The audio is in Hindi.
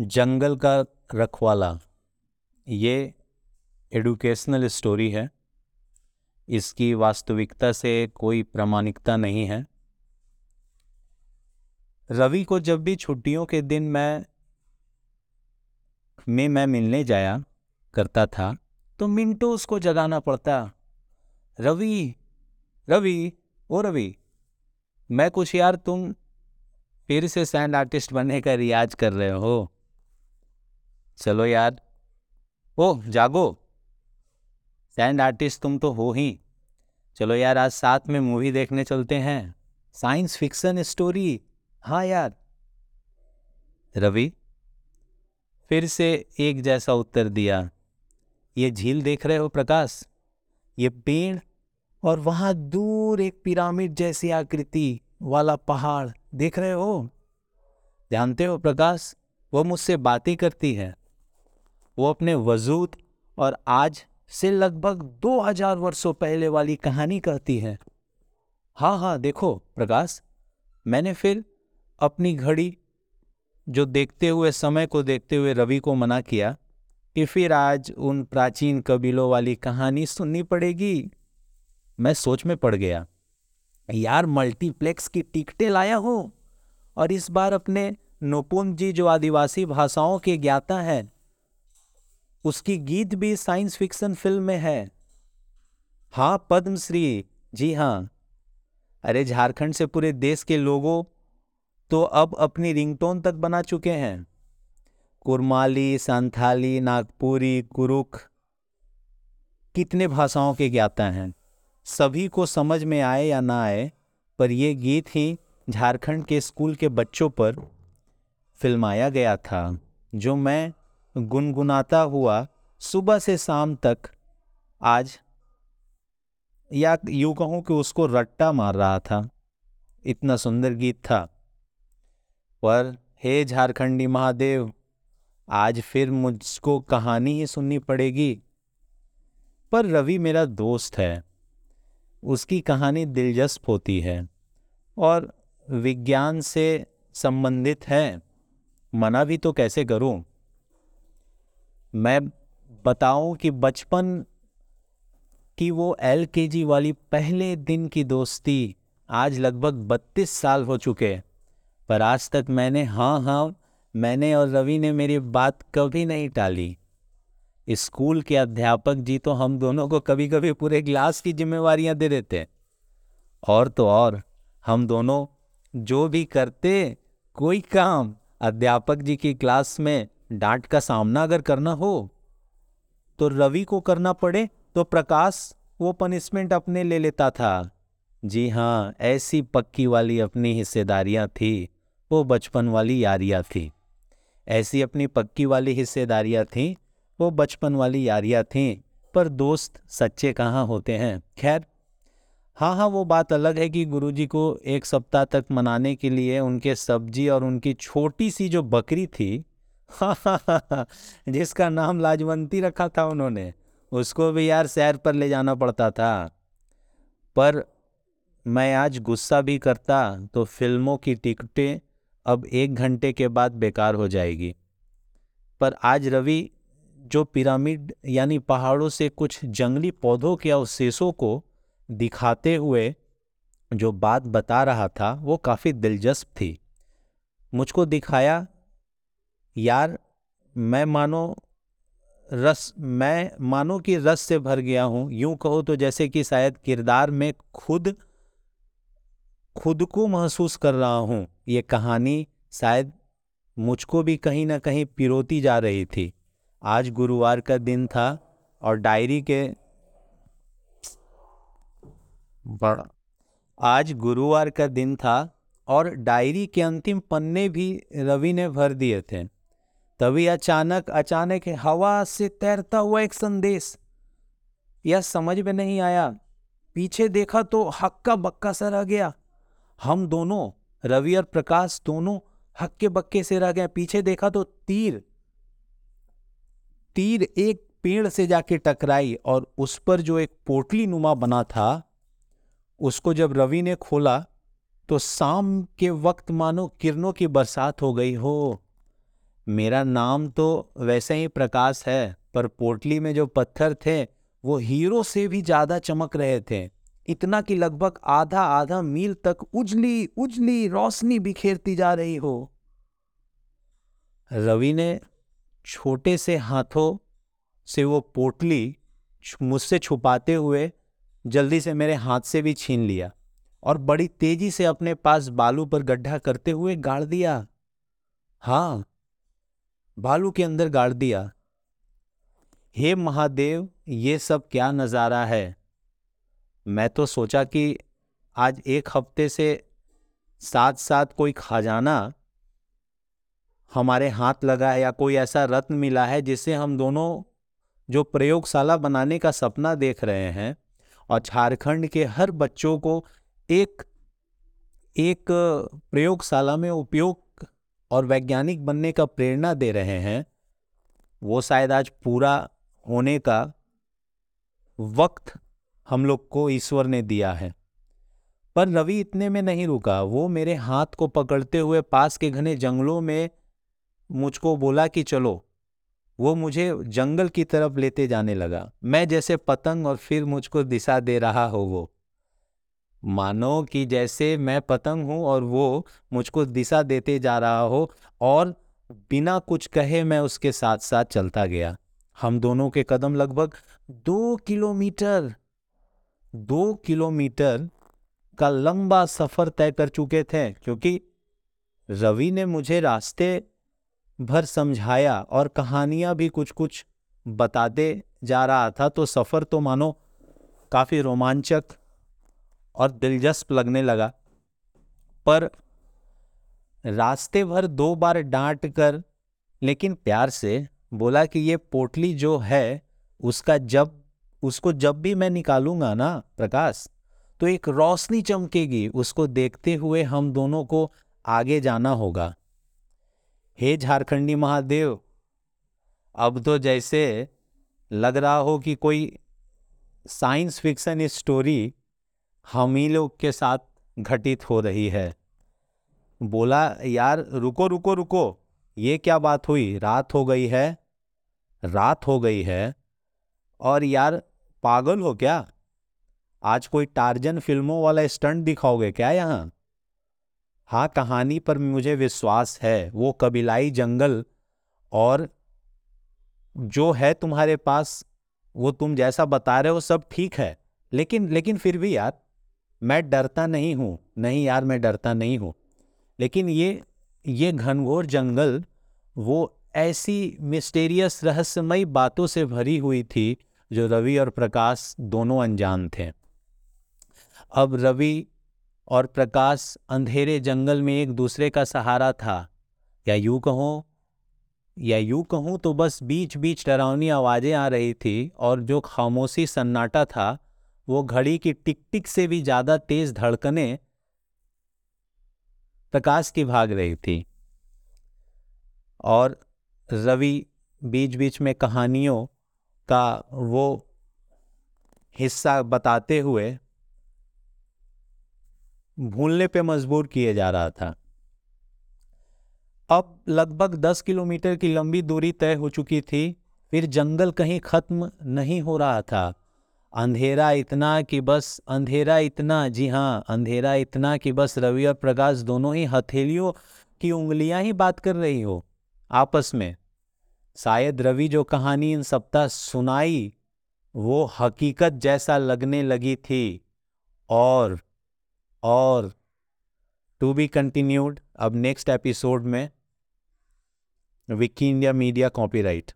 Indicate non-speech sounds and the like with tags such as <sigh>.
जंगल का रखवाला। ये एडुकेशनल स्टोरी है। इसकी वास्तविकता से कोई प्रामाणिकता नहीं है। रवि को जब भी छुट्टियों के दिन मैं, में मैं मिलने जाया करता था तो मिनटों उसको जगाना पड़ता। रवि रवि, ओ रवि, मैं कुछ यार तुम फिर से सैंड आर्टिस्ट बनने का रियाज कर रहे हो। चलो यार। ओ, जागो। सैंड आर्टिस्ट तुम तो हो ही। चलो यार, आज साथ में मूवी देखने चलते हैं। साइंस फिक्शन स्टोरी हाँ यार। रवि, फिर से एक जैसा उत्तर दिया। ये झील देख रहे हो प्रकाश? ये पेड़ और वहाँ दूर एक पिरामिड जैसी आकृति वाला पहाड़ देख रहे हो? जानते हो प्रकाश? वो मुझसे बातें करती है। वो अपने वजूद और आज से लगभग दो हज़ार वर्षों पहले वाली कहानी कहती है। हाँ हाँ देखो, प्रकाश, मैंने फिर अपनी घड़ी जो देखते हुए, समय को देखते हुए रवि को मना किया कि फिर आज उन प्राचीन कबीलों वाली कहानी सुननी पड़ेगी। मैं सोच में पड़ गया, यार, मल्टीप्लेक्स की टिकटें लाया हो और इस बार अपने नोपुन जी जो आदिवासी भाषाओं के ज्ञाता हैं उसकी गीत भी साइंस फिक्शन फ़िल्म में है। हाँ पद्मश्री। जी हाँ। अरे, झारखंड से पूरे देश के लोगों तो अब अपनी रिंगटोन तक बना चुके हैं। कुरमाली, संथाली, नागपुरी, कुरुख। कितने भाषाओं के ज्ञाता हैं। सभी को समझ में आए या ना आए, पर यह गीत ही झारखंड के स्कूल के बच्चों पर फिल्माया गया था, जो मैं गुनगुनाता हुआ सुबह से शाम तक आज या यूँ कहूँ कि उसको रट्टा मार रहा था। इतना सुंदर गीत था। पर हे झारखंडी महादेव, आज फिर मुझको कहानी ही सुननी पड़ेगी। पर रवि मेरा दोस्त है। उसकी कहानी दिलचस्प होती है और विज्ञान से संबंधित है। मना भी तो कैसे करूँ? मैं बताऊँ कि बचपन की वो एल के जी वाली पहले दिन की दोस्ती आज लगभग बत्तीस साल हो चुके पर आज तक मैंने हाँ हाँ मैंने और रवि ने मेरी बात कभी नहीं टाली। स्कूल के अध्यापक जी तो हम दोनों को कभी कभी पूरे क्लास की जिम्मेवारियाँ दे देते और तो और, हम दोनों जो भी करते, कोई काम अध्यापक जी की क्लास में डांट का सामना अगर करना हो तो रवि को करना पड़े तो प्रकाश वो पनिशमेंट अपने ले लेता था। जी हाँ ऐसी पक्की वाली अपनी हिस्सेदारियाँ थी, वो बचपन वाली यारियाँ थी। ऐसी अपनी पक्की वाली हिस्सेदारियाँ थी, वो बचपन वाली यारियाँ थी, पर दोस्त सच्चे कहाँ होते हैं? खैर हाँ हाँ वो बात अलग है कि गुरुजी को एक सप्ताह तक मनाने के लिए उनके सब्ज़ी और उनकी छोटी सी जो बकरी थी <laughs> जिसका नाम लाजवंती रखा था उन्होंने, उसको भी यार सैर पर ले जाना पड़ता था। पर मैं आज गुस्सा भी करता तो फ़िल्मों की टिकटें अब एक घंटे के बाद बेकार हो जाएगी। पर आज रवि, जो पिरामिड यानी पहाड़ों से कुछ जंगली पौधों के अवशेषों को दिखाते हुए जो बात बता रहा था, वो काफ़ी दिलचस्प थी। मुझको दिखाया यार, मैं मानो रस, मैं मानो कि रस से भर गया हूँ। यूँ कहो तो जैसे कि शायद किरदार में खुद खुद को महसूस कर रहा हूँ। ये कहानी शायद मुझको भी कहीं ना कहीं पिरोती जा रही थी। आज गुरुवार का दिन था और डायरी के बड़ा। आज गुरुवार का दिन था और डायरी के अंतिम पन्ने भी रवि ने भर दिए थे। तभी अचानक अचानक हवा से तैरता हुआ एक संदेश। यह समझ में नहीं आया। पीछे देखा तो हक्का बक्का सा रह गया। हम दोनों, रवि और प्रकाश दोनों हक्के बक्के से रह गए। पीछे देखा तो तीर। तीर एक पेड़ से जाके टकराई और उस पर जो एक पोटली नुमा बना था, उसको जब रवि ने खोला तो शाम के वक्त मानो किरणों की बरसात हो गई हो। मेरा नाम तो वैसे ही प्रकाश है, पर पोटली में जो पत्थर थे, वो हीरो से भी ज़्यादा चमक रहे थे। इतना कि लगभग आधा आधा मील तक उजली उजली रोशनी बिखेरती जा रही हो। रवि ने छोटे से हाथों से वो पोटली मुझसे छुपाते हुए जल्दी से मेरे हाथ से भी छीन लिया और बड़ी तेज़ी से अपने पास बालू पर गड्ढा करते हुए गाड़ दिया। हाँ बालू के अंदर गाड़ दिया। हे महादेव, ये सब क्या नज़ारा है? मैं तो सोचा कि आज एक हफ़्ते से साथ साथ कोई खजाना हमारे हाथ लगा है या कोई ऐसा रत्न मिला है जिससे हम दोनों जो प्रयोगशाला बनाने का सपना देख रहे हैं और झारखंड के हर बच्चों को एक एक प्रयोगशाला में उपयोग और वैज्ञानिक बनने का प्रेरणा दे रहे हैं, वो शायद आज पूरा होने का वक्त हम लोग को ईश्वर ने दिया है। पर रवि इतने में नहीं रुका। वो मेरे हाथ को पकड़ते हुए पास के घने जंगलों में मुझको बोला कि चलो, वो मुझे जंगल की तरफ़ लेते जाने लगा। मैं जैसे पतंग और फिर मुझको दिशा दे रहा हो वो। मानो कि जैसे मैं पतंग हूँ और वो मुझको दिशा देते जा रहा हो और बिना कुछ कहे मैं उसके साथ साथ चलता गया। हम दोनों के कदम लगभग दो किलोमीटर दो किलोमीटर का लंबा सफ़र तय कर चुके थे क्योंकि रवि ने मुझे रास्ते भर समझाया और कहानियाँ भी कुछ कुछ बताते जा रहा था। तो सफ़र तो मानो काफ़ी रोमांचक और दिलचस्प लगने लगा। पर रास्ते भर दो बार डांट कर, लेकिन प्यार से बोला कि ये पोटली जो है, उसका जब, उसको जब भी मैं निकालूँगा ना, प्रकाश तो एक रोशनी चमकेगी, उसको देखते हुए हम दोनों को आगे जाना होगा। हे झारखंडी महादेव, अब तो जैसे लग रहा हो कि कोई साइंस फिक्शन स्टोरी हम ही लोग के साथ घटित हो रही है। बोला, यार, रुको रुको रुको, ये क्या बात हुई? रात हो गई है। रात हो गई है। और यार, पागल हो क्या? आज कोई टार्जन फ़िल्मों वाला स्टंट दिखाओगे क्या यहाँ? हाँ कहानी पर मुझे विश्वास है, वो कबीलाई जंगल और जो है तुम्हारे पास, वो तुम जैसा बता रहे हो सब ठीक है। लेकिन लेकिन फिर भी यार मैं डरता नहीं हूँ। नहीं यार, मैं डरता नहीं हूँ। लेकिन ये ये घनघोर जंगल, वो ऐसी मिस्टेरियस रहस्यमयी बातों से भरी हुई थी, जो रवि और प्रकाश दोनों अनजान थे। अब रवि और प्रकाश अंधेरे जंगल में एक दूसरे का सहारा था। या यूँ कहो, या यूँ कहूँ तो बस बीच बीच डरावनी आवाज़ें आ रही थी, और जो खामोशी सन्नाटा था वो घड़ी की टिक टिक से भी ज़्यादा तेज धड़कने प्रकाश की भाग रही थी। और रवि बीच बीच में कहानियों का वो हिस्सा बताते हुए भूलने पे मजबूर किए जा रहा था। अब लगभग दस किलोमीटर की लंबी दूरी तय हो चुकी थी, फिर जंगल कहीं खत्म नहीं हो रहा था। अंधेरा इतना कि बस, अंधेरा इतना, जी हाँ अंधेरा इतना कि बस, रवि और प्रकाश दोनों ही हथेलियों की उंगलियाँ ही बात कर रही हो, आपस में। शायद रवि जो कहानी इन सप्ताह सुनाई, वो हकीकत जैसा लगने लगी थी। और और टू बी कंटिन्यूड अब नेक्स्ट एपिसोड में विकी इंडिया मीडिया कॉपीराइट